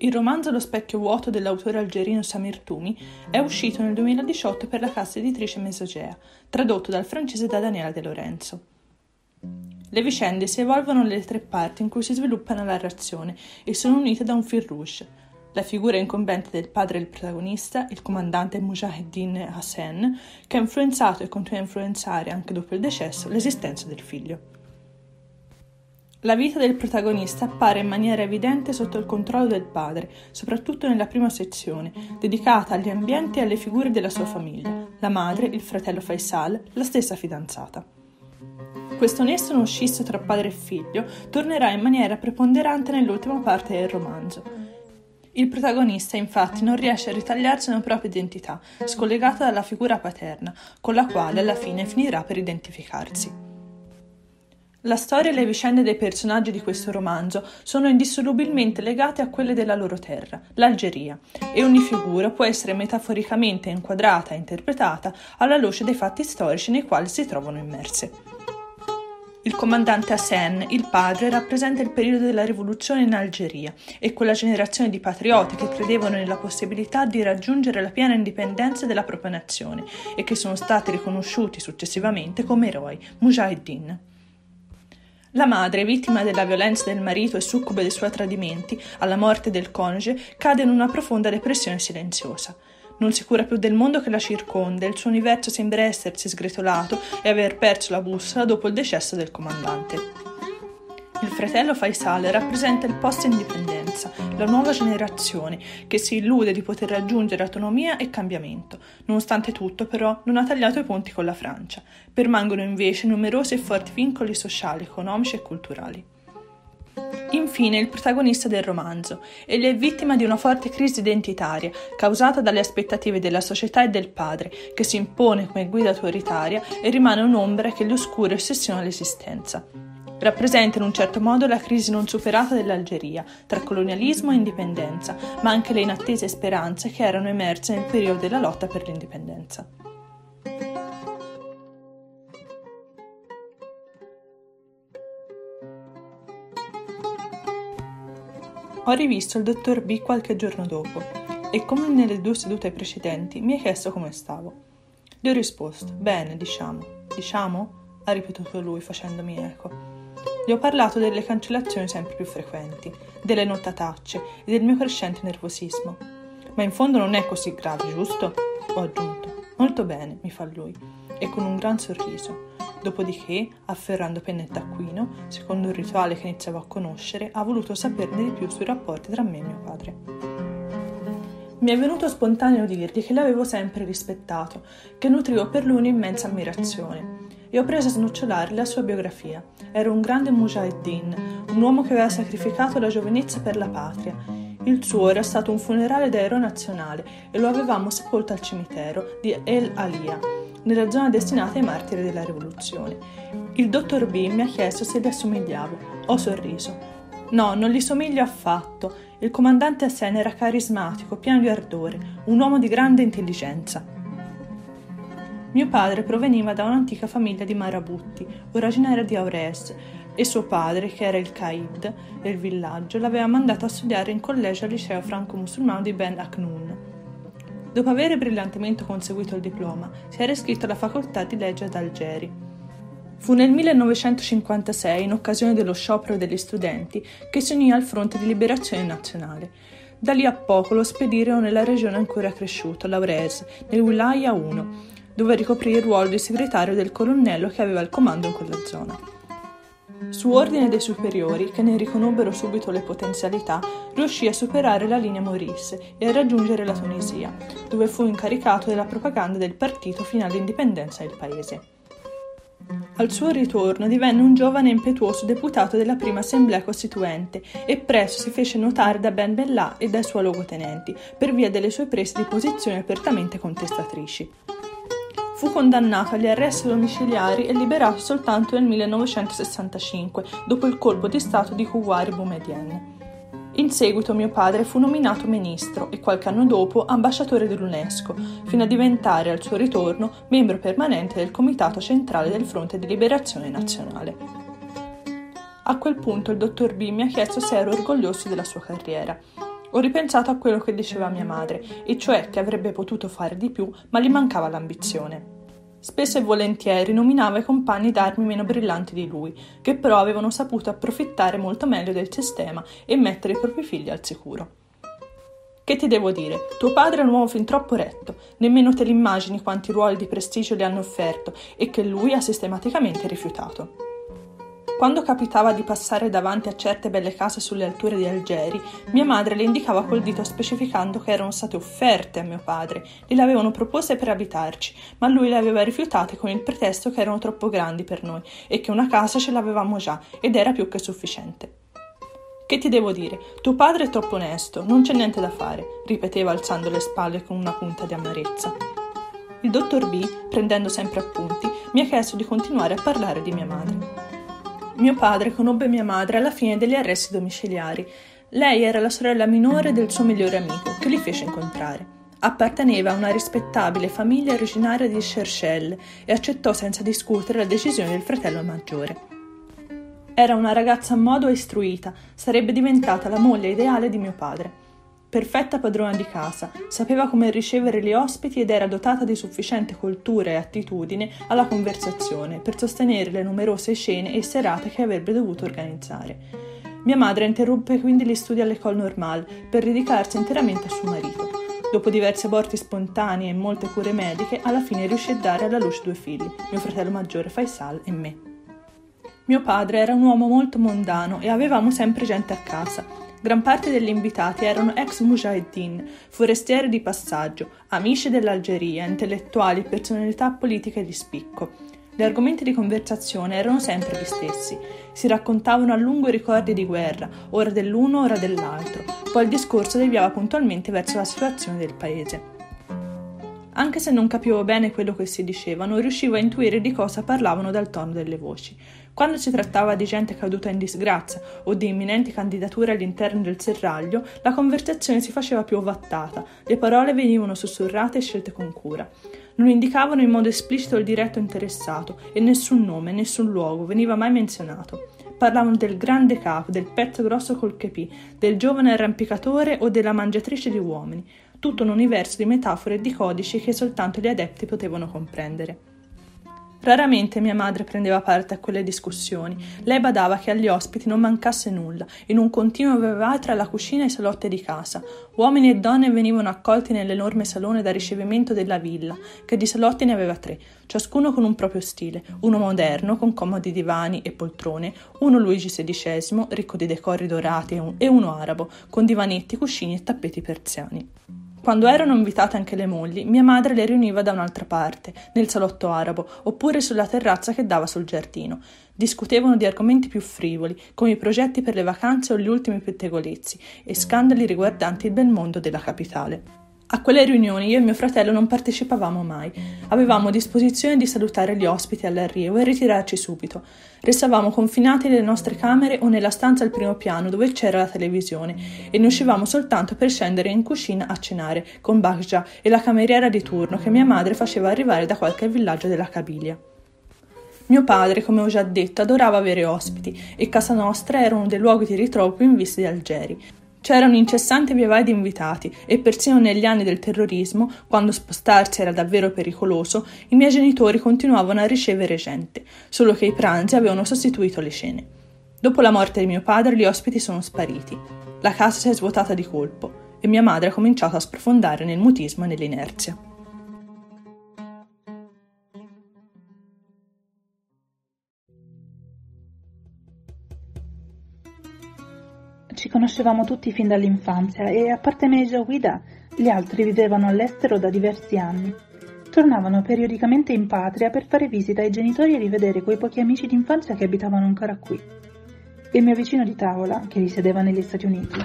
Il romanzo Lo specchio vuoto dell'autore algerino Samir Tumi è uscito nel 2018 per la casa editrice Mesogea, tradotto dal francese da Daniela De Lorenzo. Le vicende si evolvono nelle tre parti in cui si sviluppa la narrazione e sono unite da un fil rouge. La figura incombente del padre del protagonista, il comandante Mujahedin Hassan, che ha influenzato e continua a influenzare anche dopo il decesso l'esistenza del figlio. La vita del protagonista appare in maniera evidente sotto il controllo del padre, soprattutto nella prima sezione, dedicata agli ambienti e alle figure della sua famiglia, la madre, il fratello Faisal, la stessa fidanzata. Questo nesso non scisso tra padre e figlio tornerà in maniera preponderante nell'ultima parte del romanzo. Il protagonista infatti non riesce a ritagliarsi una propria identità, scollegata dalla figura paterna, con la quale alla fine finirà per identificarsi. La storia e le vicende dei personaggi di questo romanzo sono indissolubilmente legate a quelle della loro terra, l'Algeria, e ogni figura può essere metaforicamente inquadrata e interpretata alla luce dei fatti storici nei quali si trovano immerse. Il comandante Hassan, il padre, rappresenta il periodo della rivoluzione in Algeria e quella generazione di patrioti che credevano nella possibilità di raggiungere la piena indipendenza della propria nazione e che sono stati riconosciuti successivamente come eroi, mujahideen. La madre, vittima della violenza del marito e succube dei suoi tradimenti, alla morte del coniuge, cade in una profonda depressione silenziosa. Non si cura più del mondo che la circonda, il suo universo sembra essersi sgretolato e aver perso la bussola dopo il decesso del comandante. Il fratello Faisal rappresenta il post-indipendenza, la nuova generazione che si illude di poter raggiungere autonomia e cambiamento. Nonostante tutto, però, non ha tagliato i ponti con la Francia. Permangono invece numerosi e forti vincoli sociali, economici e culturali. Infine, il protagonista del romanzo. Egli è vittima di una forte crisi identitaria, causata dalle aspettative della società e del padre, che si impone come guida autoritaria e rimane un'ombra che gli oscura e ossessiona l'esistenza rappresenta in un certo modo la crisi non superata dell'Algeria, tra colonialismo e indipendenza, ma anche le inattese speranze che erano emerse nel periodo della lotta per l'indipendenza. Ho rivisto il dottor B qualche giorno dopo e, come nelle due sedute precedenti, mi ha chiesto come stavo. Gli ho risposto: Bene, diciamo. Diciamo? ha ripetuto lui facendomi eco. Gli ho parlato delle cancellazioni sempre più frequenti, delle nottatacce e del mio crescente nervosismo. Ma in fondo non è così grave, giusto? Ho aggiunto. Molto bene, mi fa lui, e con un gran sorriso. Dopodiché, afferrando penna e taccuino, secondo il rituale che iniziavo a conoscere, ha voluto saperne di più sui rapporti tra me e mio padre. Mi è venuto spontaneo dirgli che l'avevo sempre rispettato, che nutrivo per lui un'immensa ammirazione e ho preso a snocciolare la sua biografia. Era un grande mujahideen, un uomo che aveva sacrificato la giovinezza per la patria. Il suo era stato un funerale da eroe nazionale e lo avevamo sepolto al cimitero di El Alia, nella zona destinata ai martiri della rivoluzione. Il dottor B mi ha chiesto se gli assomigliavo. Ho sorriso. No, non gli somiglio affatto. Il comandante Hassan era carismatico, pieno di ardore, un uomo di grande intelligenza. Mio padre proveniva da un'antica famiglia di marabutti, originaria di Aures, e suo padre, che era il Caid del villaggio, l'aveva mandato a studiare in collegio al liceo franco-musulmano di Ben Aknoun. Dopo aver brillantemente conseguito il diploma, si era iscritto alla facoltà di legge ad Algeri. Fu nel 1956, in occasione dello sciopero degli studenti, che si unì al Fronte di Liberazione Nazionale. Da lì a poco lo spedirono nella regione ancora cresciuta, l'Aurès, nel Wilaya 1, dove ricoprì il ruolo di segretario del colonnello che aveva il comando in quella zona. Su ordine dei superiori, che ne riconobbero subito le potenzialità, riuscì a superare la linea Maurice e a raggiungere la Tunisia, dove fu incaricato della propaganda del partito fino all'indipendenza del paese. Al suo ritorno divenne un giovane e impetuoso deputato della prima assemblea costituente e presto si fece notare da Ben Bella e dai suoi luogotenenti per via delle sue prese di posizione apertamente contestatrici. Fu condannato agli arresti domiciliari e liberato soltanto nel 1965, dopo il colpo di Stato di Houari Boumedienne. In seguito mio padre fu nominato ministro e qualche anno dopo ambasciatore dell'UNESCO, fino a diventare al suo ritorno membro permanente del Comitato Centrale del Fronte di Liberazione Nazionale. A quel punto il dottor B mi ha chiesto se ero orgoglioso della sua carriera. Ho ripensato a quello che diceva mia madre, e cioè che avrebbe potuto fare di più, ma gli mancava l'ambizione. Spesso e volentieri nominava i compagni d'armi meno brillanti di lui, che però avevano saputo approfittare molto meglio del sistema e mettere i propri figli al sicuro. Che ti devo dire? Tuo padre è un uomo fin troppo retto, nemmeno te l'immagini quanti ruoli di prestigio le hanno offerto e che lui ha sistematicamente rifiutato. Quando capitava di passare davanti a certe belle case sulle alture di Algeri, mia madre le indicava col dito specificando che erano state offerte a mio padre, gliele avevano proposte per abitarci, ma lui le aveva rifiutate con il pretesto che erano troppo grandi per noi e che una casa ce l'avevamo già ed era più che sufficiente. Che ti devo dire? Tuo padre è troppo onesto, non c'è niente da fare, ripeteva alzando le spalle con una punta di amarezza. Il dottor B, prendendo sempre appunti, mi ha chiesto di continuare a parlare di mia madre. Mio padre conobbe mia madre alla fine degli arresti domiciliari. Lei era la sorella minore del suo migliore amico, che li fece incontrare. Apparteneva a una rispettabile famiglia originaria di Cherchell e accettò senza discutere la decisione del fratello maggiore. Era una ragazza a modo e istruita, sarebbe diventata la moglie ideale di mio padre. Perfetta padrona di casa, sapeva come ricevere gli ospiti ed era dotata di sufficiente cultura e attitudine alla conversazione per sostenere le numerose cene e serate che avrebbe dovuto organizzare. Mia madre interruppe quindi gli studi all'École Normale per dedicarsi interamente a suo marito. Dopo diversi aborti spontanei e molte cure mediche, alla fine riuscì a dare alla luce due figli, mio fratello maggiore Faisal e me. Mio padre era un uomo molto mondano e avevamo sempre gente a casa, Gran parte degli invitati erano ex mujahideen, forestieri di passaggio, amici dell'Algeria, intellettuali, personalità politiche di spicco. Gli argomenti di conversazione erano sempre gli stessi. Si raccontavano a lungo i ricordi di guerra, ora dell'uno, ora dell'altro. Poi il discorso deviava puntualmente verso la situazione del paese. Anche se non capivo bene quello che si diceva, non riuscivo a intuire di cosa parlavano dal tono delle voci. Quando si trattava di gente caduta in disgrazia o di imminenti candidature all'interno del serraglio, la conversazione si faceva più ovattata, le parole venivano sussurrate e scelte con cura. Non indicavano in modo esplicito il diretto interessato e nessun nome, nessun luogo veniva mai menzionato. Parlavano del grande capo, del pezzo grosso col chepì, del giovane arrampicatore o della mangiatrice di uomini, tutto un universo di metafore e di codici che soltanto gli adepti potevano comprendere. Raramente mia madre prendeva parte a quelle discussioni. Lei badava che agli ospiti non mancasse nulla, in un continuo viveva tra la cucina e i salotti di casa. Uomini e donne venivano accolti nell'enorme salone da ricevimento della villa, che di salotti ne aveva tre, ciascuno con un proprio stile, uno moderno, con comodi divani e poltrone, uno Luigi XVI, ricco di decori dorati, e uno arabo, con divanetti, cuscini e tappeti persiani. Quando erano invitate anche le mogli, mia madre le riuniva da un'altra parte, nel salotto arabo, oppure sulla terrazza che dava sul giardino. Discutevano di argomenti più frivoli, come i progetti per le vacanze o gli ultimi pettegolezzi, e scandali riguardanti il bel mondo della capitale. A quelle riunioni io e mio fratello non partecipavamo mai. Avevamo disposizione di salutare gli ospiti all'arrivo e ritirarci subito. Restavamo confinati nelle nostre camere o nella stanza al primo piano dove c'era la televisione e ne uscivamo soltanto per scendere in cucina a cenare con Bakhja e la cameriera di turno che mia madre faceva arrivare da qualche villaggio della Cabilia. Mio padre, come ho già detto, adorava avere ospiti e casa nostra era uno dei luoghi di ritrovo più in vista di Algeri. C'era un incessante via vai di invitati e persino negli anni del terrorismo, quando spostarsi era davvero pericoloso, i miei genitori continuavano a ricevere gente, solo che i pranzi avevano sostituito le cene. Dopo la morte di mio padre gli ospiti sono spariti. La casa si è svuotata di colpo e mia madre ha cominciato a sprofondare nel mutismo e nell'inerzia. Ci conoscevamo tutti fin dall'infanzia e, a parte me e Giaguida, gli altri vivevano all'estero da diversi anni. Tornavano periodicamente in patria per fare visita ai genitori e rivedere quei pochi amici d'infanzia che abitavano ancora qui. Il mio vicino di tavola, che risiedeva negli Stati Uniti,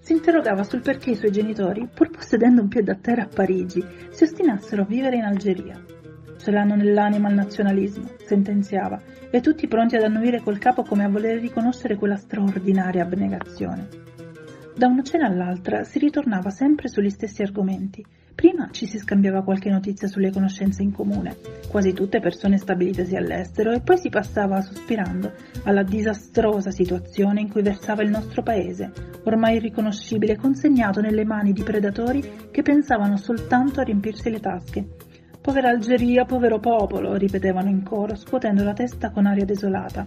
si interrogava sul perché i suoi genitori, pur possedendo un piede a terra a Parigi, si ostinassero a vivere in Algeria. Ce l'hanno nell'anima il nazionalismo, sentenziava, e tutti pronti ad annuire col capo come a voler riconoscere quella straordinaria abnegazione. Da una cena all'altra si ritornava sempre sugli stessi argomenti, Prima ci si scambiava qualche notizia sulle conoscenze in comune, quasi tutte persone stabilitesi all'estero, e poi si passava sospirando alla disastrosa situazione in cui versava il nostro paese, ormai irriconoscibile, consegnato nelle mani di predatori che pensavano soltanto a riempirsi le tasche. Povera Algeria, povero popolo, ripetevano in coro, scuotendo la testa con aria desolata.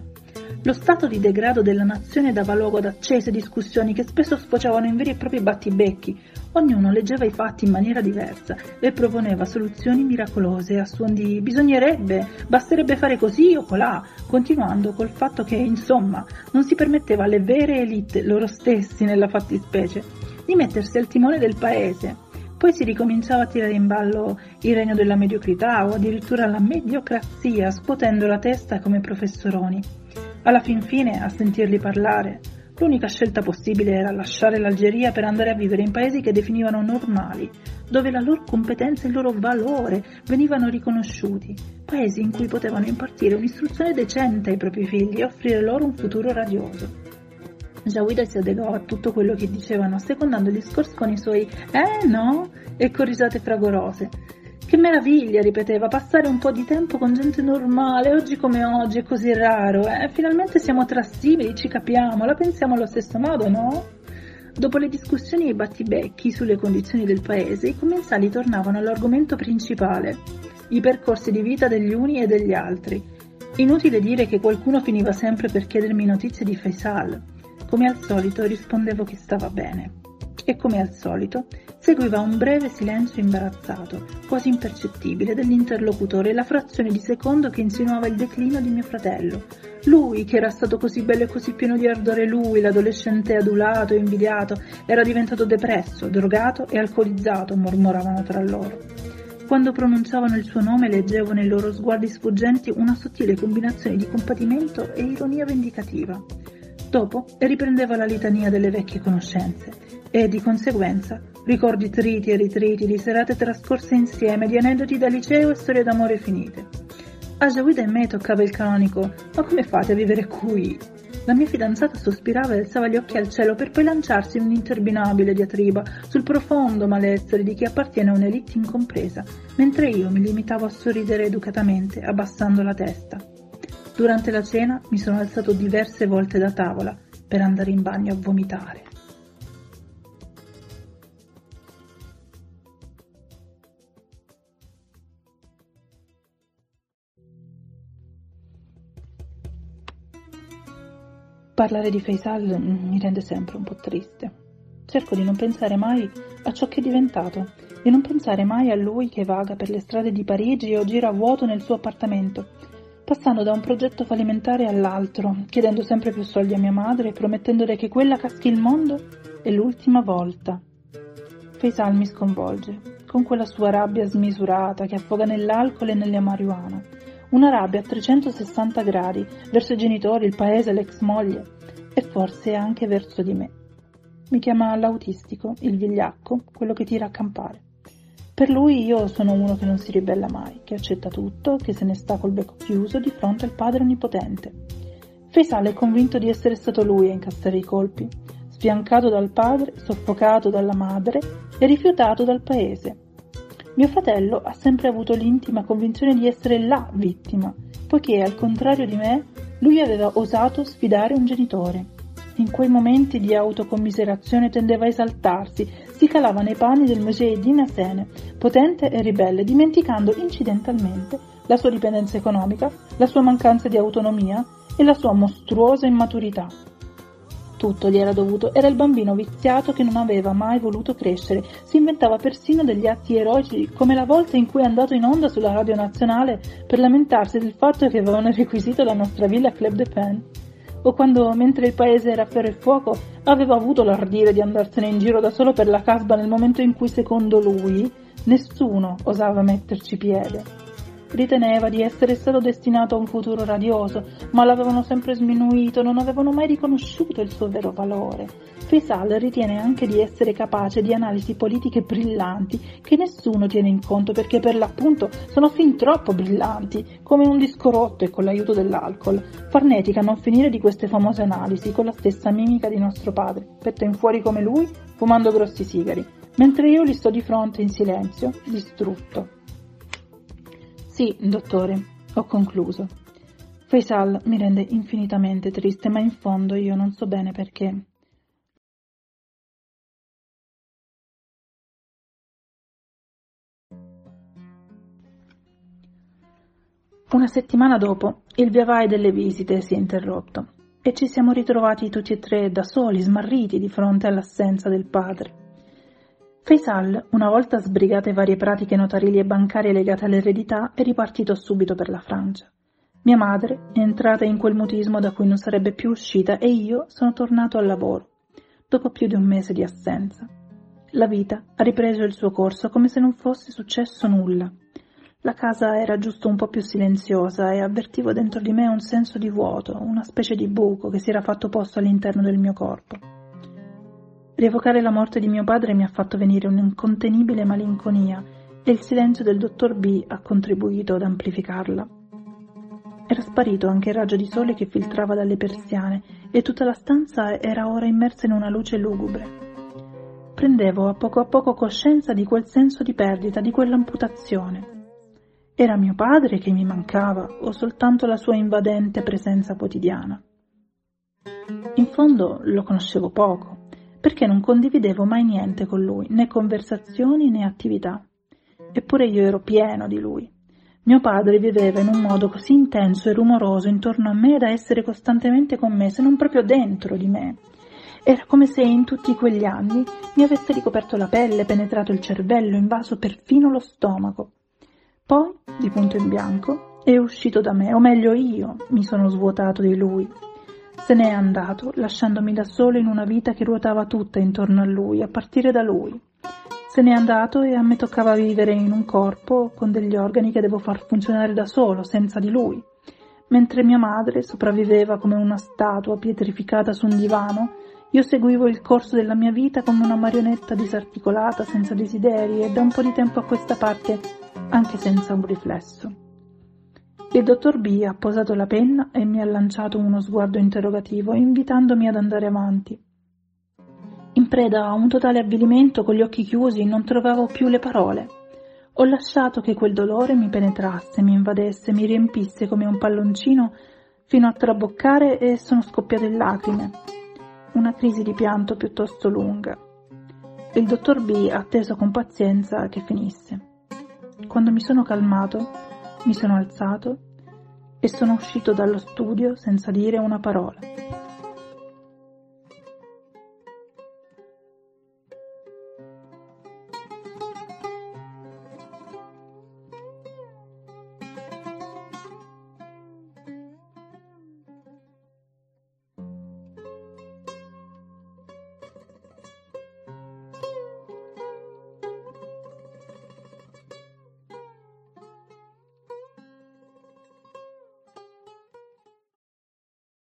Lo stato di degrado della nazione dava luogo ad accese discussioni che spesso sfociavano in veri e propri battibecchi. Ognuno leggeva i fatti in maniera diversa e proponeva soluzioni miracolose a suon di bisognerebbe, basterebbe fare così o colà, continuando col fatto che, insomma, non si permetteva alle vere elite, loro stessi nella fattispecie, di mettersi al timone del paese. Poi si ricominciava a tirare in ballo il regno della mediocrità o addirittura la mediocrazia, scuotendo la testa come professoroni. Alla fin fine, a sentirli parlare, l'unica scelta possibile era lasciare l'Algeria per andare a vivere in paesi che definivano normali, dove la loro competenza e il loro valore venivano riconosciuti, paesi in cui potevano impartire un'istruzione decente ai propri figli e offrire loro un futuro radioso. Jawida si adeguò a tutto quello che dicevano, secondando il discorso con i suoi eh no e con risate fragorose, che meraviglia, ripeteva, passare un po' di tempo con gente normale, oggi come oggi, è così raro, eh? Finalmente siamo tra simili, ci capiamo, la pensiamo allo stesso modo, no? Dopo le discussioni e i battibecchi sulle condizioni del paese, i commensali tornavano all'argomento principale, i percorsi di vita degli uni e degli altri. Inutile dire che qualcuno finiva sempre per chiedermi notizie di Faisal. Come al solito rispondevo che stava bene e come al solito seguiva un breve silenzio imbarazzato, quasi impercettibile, dell'interlocutore e la frazione di secondo che insinuava il declino di mio fratello. Lui, che era stato così bello e così pieno di ardore, lui, l'adolescente adulato e invidiato, era diventato depresso, drogato e alcolizzato, mormoravano tra loro. Quando pronunciavano il suo nome leggevo nei loro sguardi sfuggenti una sottile combinazione di compatimento e ironia vendicativa. Dopo riprendeva la litania delle vecchie conoscenze e, di conseguenza, ricordi triti e ritriti di serate trascorse insieme, di aneddoti da liceo e storie d'amore finite. A Jawid e me toccava il canonico «Ma come fate a vivere qui?» La mia fidanzata sospirava e alzava gli occhi al cielo per poi lanciarsi in un'interminabile diatriba sul profondo malessere di chi appartiene a un'elite incompresa, mentre io mi limitavo a sorridere educatamente, abbassando la testa. Durante la cena mi sono alzato diverse volte da tavola per andare in bagno a vomitare. Parlare di Faisal mi rende sempre un po' triste. Cerco di non pensare mai a ciò che è diventato, di non pensare mai a lui che vaga per le strade di Parigi o gira a vuoto nel suo appartamento, passando da un progetto fallimentare all'altro, chiedendo sempre più soldi a mia madre e promettendole che quella caschi il mondo è l'ultima volta. Faisal mi sconvolge, con quella sua rabbia smisurata che affoga nell'alcol e nella marijuana una rabbia a 360 gradi verso i genitori, il paese, l'ex moglie e forse anche verso di me. Mi chiama l'autistico, il vigliacco, quello che tira a campare. Per lui io sono uno che non si ribella mai, che accetta tutto, che se ne sta col becco chiuso di fronte al padre onnipotente. Faisal è convinto di essere stato lui a incassare i colpi, sfiancato dal padre, soffocato dalla madre e rifiutato dal paese, mio fratello ha sempre avuto l'intima convinzione di essere la vittima, poiché, al contrario di me, lui aveva osato sfidare un genitore. In quei momenti di autocommiserazione tendeva a esaltarsi, si calava nei panni del Mujahideen Hasene, potente e ribelle, dimenticando incidentalmente la sua dipendenza economica, la sua mancanza di autonomia e la sua mostruosa immaturità. Tutto gli era dovuto, era il bambino viziato che non aveva mai voluto crescere, si inventava persino degli atti eroici, come la volta in cui è andato in onda sulla radio nazionale per lamentarsi del fatto che avevano requisito la nostra villa Club de Pen, o quando, mentre il paese era a ferro e fuoco, aveva avuto l'ardire di andarsene in giro da solo per la casba nel momento in cui, secondo lui, nessuno osava metterci piede. Riteneva di essere stato destinato a un futuro radioso, ma l'avevano sempre sminuito, non avevano mai riconosciuto il suo vero valore. Faisal ritiene anche di essere capace di analisi politiche brillanti che nessuno tiene in conto perché per l'appunto sono fin troppo brillanti, come un disco rotto e con l'aiuto dell'alcol. Farnetica non finire di queste famose analisi con la stessa mimica di nostro padre, petto in fuori come lui, fumando grossi sigari mentre io gli sto di fronte in silenzio, distrutto. Sì, dottore, ho concluso. Faisal mi rende infinitamente triste, ma in fondo io non so bene perché. Una settimana dopo, il via vai delle visite si è interrotto e ci siamo ritrovati tutti e tre da soli, smarriti di fronte all'assenza del padre. Faisal, una volta sbrigate varie pratiche notarili e bancarie legate all'eredità, è ripartito subito per la Francia. Mia madre è entrata in quel mutismo da cui non sarebbe più uscita e io sono tornato al lavoro, dopo più di un mese di assenza. La vita ha ripreso il suo corso come se non fosse successo nulla. La casa era giusto un po' più silenziosa e avvertivo dentro di me un senso di vuoto, una specie di buco che si era fatto posto all'interno del mio corpo. Rievocare la morte di mio padre mi ha fatto venire un'incontenibile malinconia e il silenzio del dottor B ha contribuito ad amplificarla. Era sparito anche il raggio di sole che filtrava dalle persiane e tutta la stanza era ora immersa in una luce lugubre. Prendevo a poco a poco coscienza di quel senso di perdita, di quell'amputazione. Era mio padre che mi mancava o soltanto la sua invadente presenza quotidiana? In fondo lo conoscevo poco perché non condividevo mai niente con lui, né conversazioni né attività. Eppure io ero pieno di lui. Mio padre viveva in un modo così intenso e rumoroso intorno a me da essere costantemente con me, se non proprio dentro di me. Era come se in tutti quegli anni mi avesse ricoperto la pelle, penetrato il cervello, invaso perfino lo stomaco. Poi, di punto in bianco, è uscito da me, o meglio io mi sono svuotato di lui, Se n'è andato, lasciandomi da solo in una vita che ruotava tutta intorno a lui, a partire da lui. Se n'è andato e a me toccava vivere in un corpo con degli organi che devo far funzionare da solo, senza di lui. Mentre mia madre sopravviveva come una statua pietrificata su un divano, io seguivo il corso della mia vita come una marionetta disarticolata, senza desideri e da un po' di tempo a questa parte anche senza un riflesso. Il dottor B ha posato la penna e mi ha lanciato uno sguardo interrogativo, invitandomi ad andare avanti. In preda a un totale avvilimento, con gli occhi chiusi, non trovavo più le parole. Ho lasciato che quel dolore mi penetrasse, mi invadesse, mi riempisse come un palloncino fino a traboccare e sono scoppiate lacrime. Una crisi di pianto piuttosto lunga. Il dottor B ha atteso con pazienza che finisse. Quando mi sono calmato, mi sono alzato e sono uscito dallo studio senza dire una parola.